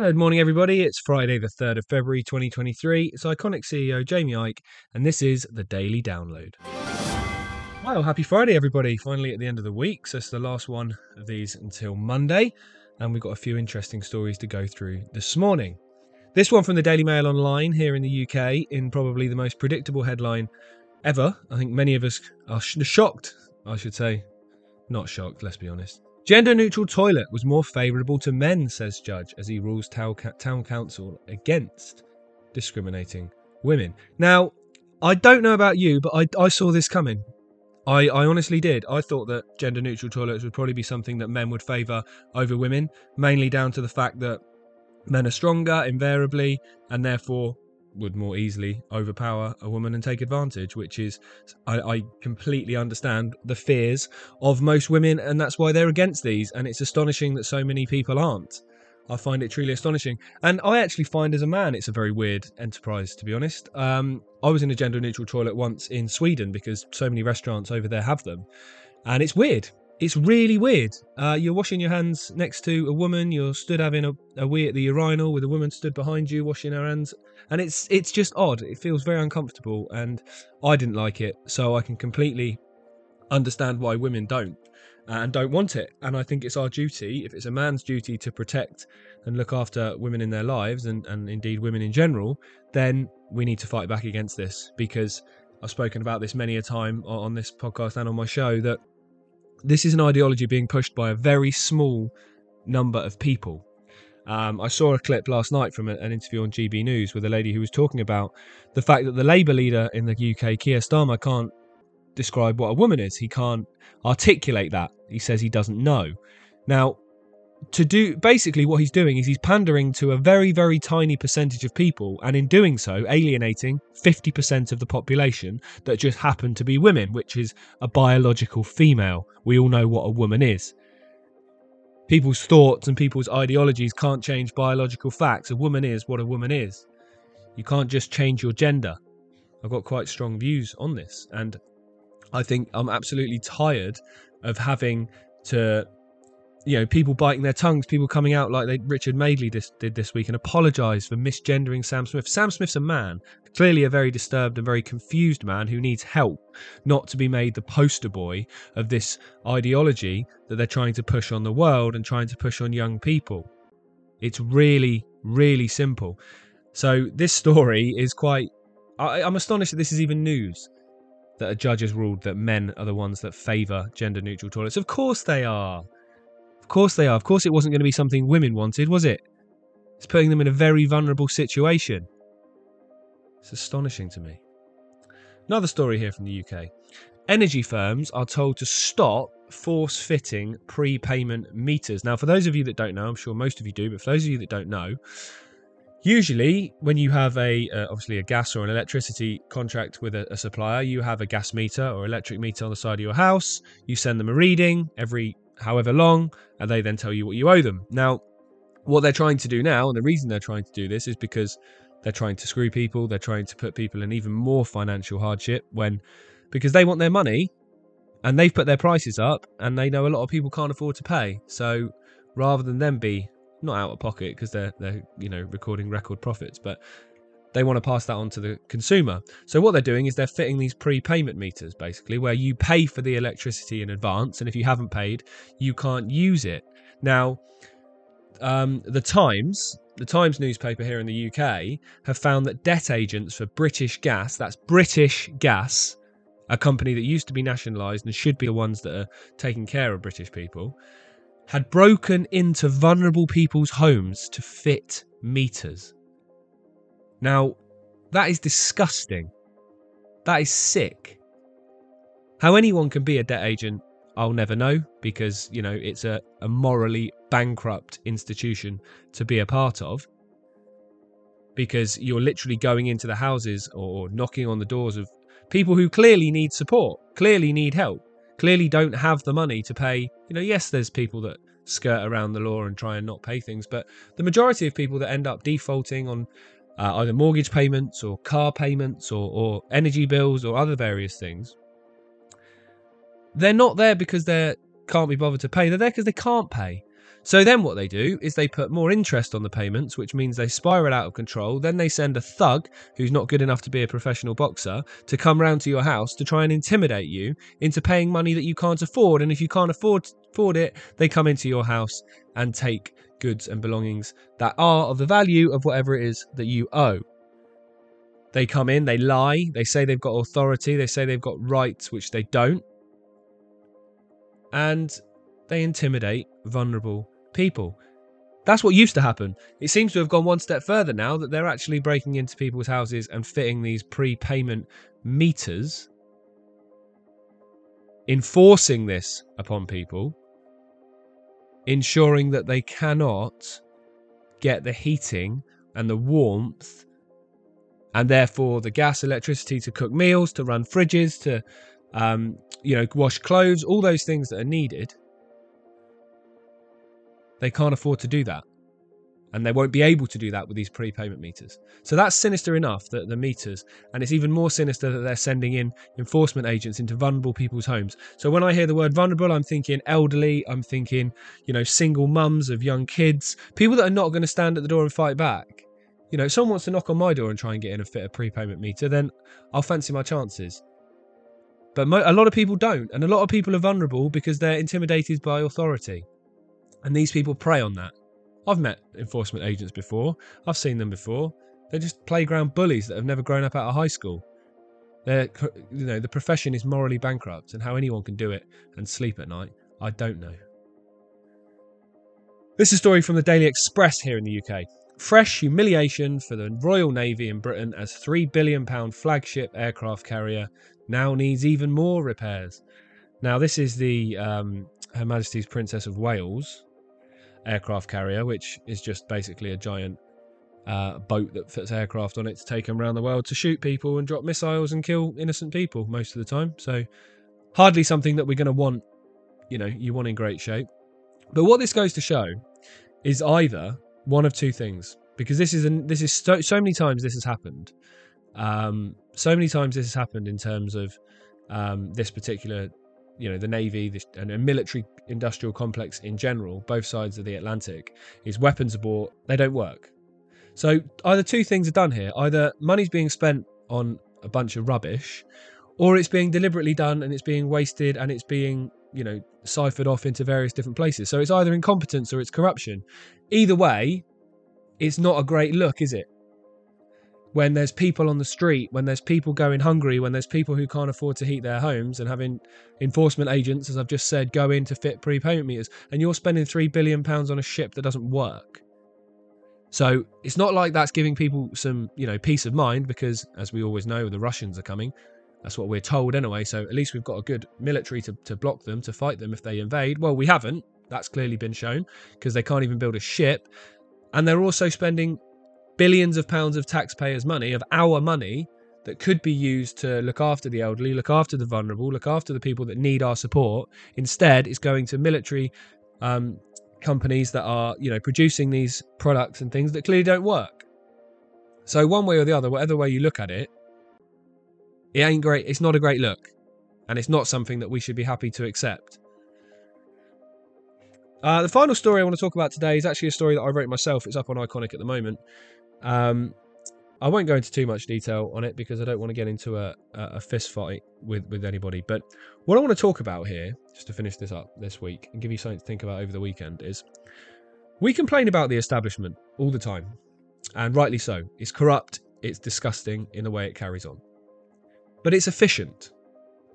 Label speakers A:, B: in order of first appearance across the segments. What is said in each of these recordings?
A: Good morning, everybody. It's Friday, the 3rd of February 2023. It's Ickonic CEO Jaymie Icke, and this is the Daily Download. Well, happy Friday, everybody. Finally at the end of the week. So it's the last one of these until Monday, and we've got a few interesting stories to go through this morning. This one from the Daily Mail Online here in the UK, in probably the most predictable headline ever. I think many of us are sh- shocked, I should say. Not shocked, let's be honest. Gender neutral toilet was more favourable to men, says judge, as he rules town council against discriminating women. Now, I don't know about you, but I, I saw this coming. I, I honestly did. I thought that gender neutral toilets would probably be something that men would favour over women, mainly down to the fact that men are stronger invariably, and therefore would more easily overpower a woman and take advantage, which is, I, I, completely understand the fears of most women, and that's why they're against these. And it's astonishing that so many people aren't. I find it truly astonishing. And I actually find as a man, it's a very weird enterprise, to be honest. Um, I was in a gender neutral toilet once in Sweden because so many restaurants over there have them. And it's weird it's really weird. Uh, you're washing your hands next to a woman. You're stood having a, a wee at the urinal with a woman stood behind you washing her hands, and it's it's just odd. It feels very uncomfortable, and I didn't like it. So I can completely understand why women don't and don't want it. And I think it's our duty, if it's a man's duty to protect and look after women in their lives, and and indeed women in general, then we need to fight back against this because I've spoken about this many a time on this podcast and on my show that this is an ideology being pushed by a very small number of people. Um, I saw a clip last night from an interview on GB News with a lady who was talking about the fact that the Labour leader in the UK, Keir Starmer, can't describe what a woman is. He can't articulate that. He says he doesn't know. Now, to do basically what he's doing is he's pandering to a very very tiny percentage of people and in doing so alienating 50% of the population that just happen to be women which is a biological female. We all know what a woman is. People's thoughts and people's ideologies can't change biological facts. A woman is what a woman is. You can't just change your gender. I've got quite strong views on this and i think i'm absolutely tired of having to you know, people biting their tongues, people coming out like they, Richard Madeley did this week and apologised for misgendering Sam Smith. Sam Smith's a man, clearly a very disturbed and very confused man who needs help, not to be made the poster boy of this ideology that they're trying to push on the world and trying to push on young people. It's really, really simple. So this story is quite. I, I'm astonished that this is even news that a judge has ruled that men are the ones that favour gender neutral toilets. Of course they are. Of course they are. Of course it wasn't going to be something women wanted, was it? It's putting them in a very vulnerable situation. It's astonishing to me. Another story here from the UK. Energy firms are told to stop force fitting prepayment meters. Now, for those of you that don't know, I'm sure most of you do, but for those of you that don't know, usually when you have a uh, obviously a gas or an electricity contract with a, a, supplier you have a gas meter or electric meter on the side of your house you send them a reading every however long, and they then tell you what you owe them. Now, what they're trying to do now, and the reason they're trying to do this is because they're trying to screw people, they're trying to put people in even more financial hardship when because they want their money and they've put their prices up and they know a lot of people can't afford to pay. So rather than them be not out of pocket because they're they're you know recording record profits, but they want to pass that on to the consumer. So what they're doing is they're fitting these prepayment meters basically where you pay for the electricity in advance and if you haven't paid, you can't use it. Now, um, the Times, the Times newspaper here in the UK, have found that debt agents for British Gas, that's British Gas, a company that used to be nationalised and should be the ones that are taking care of British people, had broken into vulnerable people's homes to fit meters. Now, that is disgusting. That is sick. How anyone can be a debt agent, I'll never know because, you know, it's a, a morally bankrupt institution to be a part of. Because you're literally going into the houses or knocking on the doors of people who clearly need support, clearly need help, clearly don't have the money to pay. You know, yes, there's people that skirt around the law and try and not pay things, but the majority of people that end up defaulting on uh, either mortgage payments or car payments or, or energy bills or other various things, they're not there because they can't be bothered to pay. They're there because they can't pay. So then what they do is they put more interest on the payments, which means they spiral out of control. Then they send a thug who's not good enough to be a professional boxer to come round to your house to try and intimidate you into paying money that you can't afford. And if you can't afford afford it, they come into your house and take goods and belongings that are of the value of whatever it is that you owe. They come in, they lie, they say they've got authority, they say they've got rights, which they don't. And they intimidate vulnerable people. That's what used to happen. It seems to have gone one step further now that they're actually breaking into people's houses and fitting these prepayment meters, enforcing this upon people, ensuring that they cannot get the heating and the warmth and therefore the gas, electricity to cook meals, to run fridges, to um, you know wash clothes, all those things that are needed. They can't afford to do that. And they won't be able to do that with these prepayment meters. So that's sinister enough that the meters, and it's even more sinister that they're sending in enforcement agents into vulnerable people's homes. So when I hear the word vulnerable, I'm thinking elderly, I'm thinking, you know, single mums of young kids, people that are not going to stand at the door and fight back. You know, if someone wants to knock on my door and try and get in and fit a prepayment meter, then I'll fancy my chances. But mo- a lot of people don't, and a lot of people are vulnerable because they're intimidated by authority. And these people prey on that. I've met enforcement agents before, I've seen them before. They're just playground bullies that have never grown up out of high school. They're, you know, the profession is morally bankrupt, and how anyone can do it and sleep at night, I don't know. This is a story from the Daily Express here in the UK. Fresh humiliation for the Royal Navy in Britain as £3 billion flagship aircraft carrier now needs even more repairs. Now, this is the um, Her Majesty's Princess of Wales aircraft carrier, which is just basically a giant uh, boat that fits aircraft on it to take them around the world to shoot people and drop missiles and kill innocent people most of the time. So, hardly something that we're going to want, you know, you want in great shape. But what this goes to show is either one of two things because this is an, this is so, so many times this has happened. Um, so many times this has happened in terms of um, this particular, you know, the navy this, and a military industrial complex in general, both sides of the Atlantic, is weapons abort. They don't work. So either two things are done here: either money's being spent on a bunch of rubbish, or it's being deliberately done and it's being wasted and it's being you know ciphered off into various different places. So it's either incompetence or it's corruption. Either way, it's not a great look, is it? When there's people on the street, when there's people going hungry, when there's people who can't afford to heat their homes and having enforcement agents, as I've just said, go in to fit prepayment meters, and you're spending three billion pounds on a ship that doesn't work. So it's not like that's giving people some, you know, peace of mind because, as we always know, the Russians are coming. That's what we're told anyway. So at least we've got a good military to, to block them, to fight them if they invade. Well, we haven't. That's clearly been shown because they can't even build a ship. And they're also spending billions of pounds of taxpayers' money, of our money, that could be used to look after the elderly, look after the vulnerable, look after the people that need our support. Instead, it's going to military um, companies that are, you know, producing these products and things that clearly don't work. So one way or the other, whatever way you look at it, it ain't great. It's not a great look, and it's not something that we should be happy to accept. Uh, the final story I want to talk about today is actually a story that I wrote myself. It's up on Ickonic at the moment. Um, I won't go into too much detail on it because I don't want to get into a, a fist fight with, with anybody. But what I want to talk about here, just to finish this up this week and give you something to think about over the weekend, is we complain about the establishment all the time, and rightly so. It's corrupt, it's disgusting in the way it carries on. But it's efficient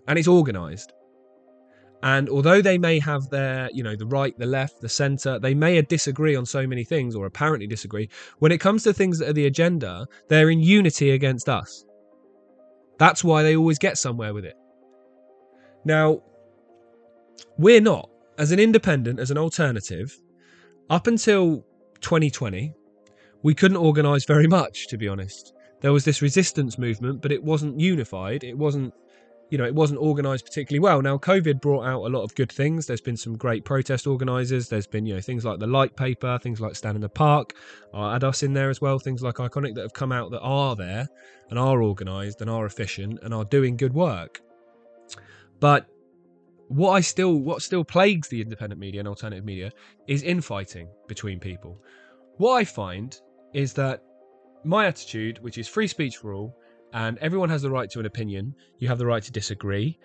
A: and it's organized. And although they may have their, you know, the right, the left, the center, they may disagree on so many things or apparently disagree. When it comes to things that are the agenda, they're in unity against us. That's why they always get somewhere with it. Now, we're not. As an independent, as an alternative, up until 2020, we couldn't organise very much, to be honest. There was this resistance movement, but it wasn't unified. It wasn't you know, it wasn't organised particularly well. Now, COVID brought out a lot of good things. There's been some great protest organisers. There's been, you know, things like the light paper, things like Stand in the Park. I'll add us in there as well. Things like Ickonic that have come out that are there and are organised and are efficient and are doing good work. But what I still what still plagues the independent media and alternative media is infighting between people. What I find is that my attitude, which is free speech for all, and everyone has the right to an opinion, you have the right to disagree.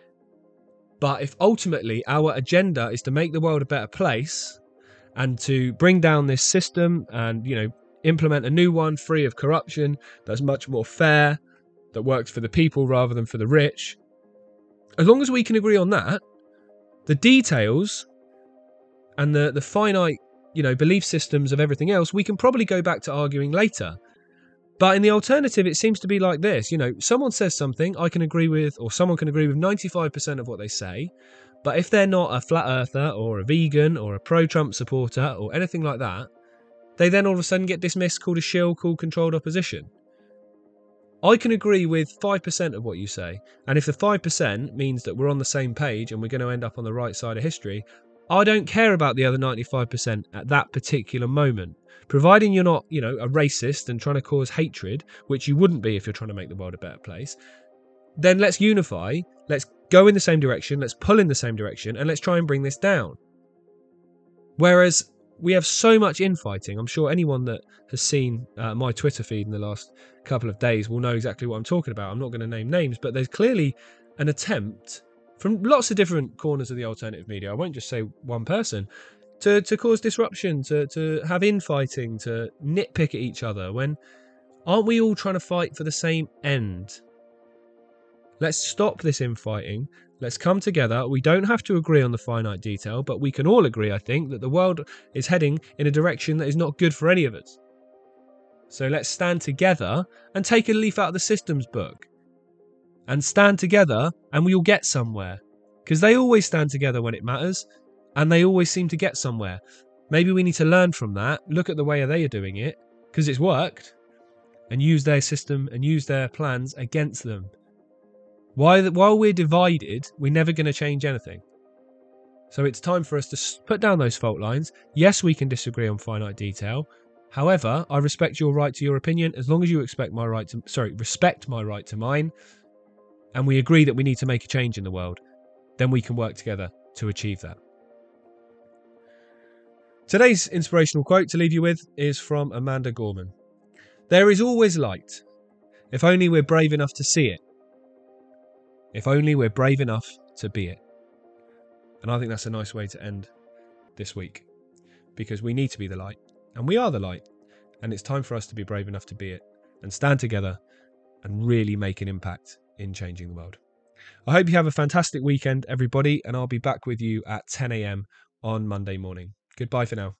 A: But if ultimately our agenda is to make the world a better place and to bring down this system and, you know, implement a new one free of corruption that's much more fair, that works for the people rather than for the rich, as long as we can agree on that, the details and the, the finite, you know, belief systems of everything else, we can probably go back to arguing later. But in the alternative, it seems to be like this. You know, someone says something I can agree with, or someone can agree with 95% of what they say. But if they're not a flat earther, or a vegan, or a pro Trump supporter, or anything like that, they then all of a sudden get dismissed, called a shill, called controlled opposition. I can agree with 5% of what you say. And if the 5% means that we're on the same page and we're going to end up on the right side of history, I don't care about the other 95% at that particular moment. Providing you're not, you know, a racist and trying to cause hatred, which you wouldn't be if you're trying to make the world a better place, then let's unify, let's go in the same direction, let's pull in the same direction, and let's try and bring this down. Whereas we have so much infighting. I'm sure anyone that has seen uh, my Twitter feed in the last couple of days will know exactly what I'm talking about. I'm not going to name names, but there's clearly an attempt from lots of different corners of the alternative media. I won't just say one person to to cause disruption, to to have infighting, to nitpick at each other. When aren't we all trying to fight for the same end? Let's stop this infighting. Let's come together. We don't have to agree on the finite detail, but we can all agree, I think, that the world is heading in a direction that is not good for any of us. So let's stand together and take a leaf out of the systems book. And stand together and we'll get somewhere. Because they always stand together when it matters, and they always seem to get somewhere. Maybe we need to learn from that, look at the way they are doing it, because it's worked, and use their system and use their plans against them. While, while we're divided, we're never going to change anything. So it's time for us to put down those fault lines. Yes, we can disagree on finite detail. However, I respect your right to your opinion as long as you expect my right to sorry, respect my right to mine and we agree that we need to make a change in the world. Then we can work together to achieve that. Today's inspirational quote to leave you with is from Amanda Gorman. There is always light, if only we're brave enough to see it if only we're brave enough to be it. And I think that's a nice way to end this week because we need to be the light and we are the light. And it's time for us to be brave enough to be it and stand together and really make an impact in changing the world. I hope you have a fantastic weekend, everybody, and I'll be back with you at 10 a.m. on Monday morning. Goodbye for now.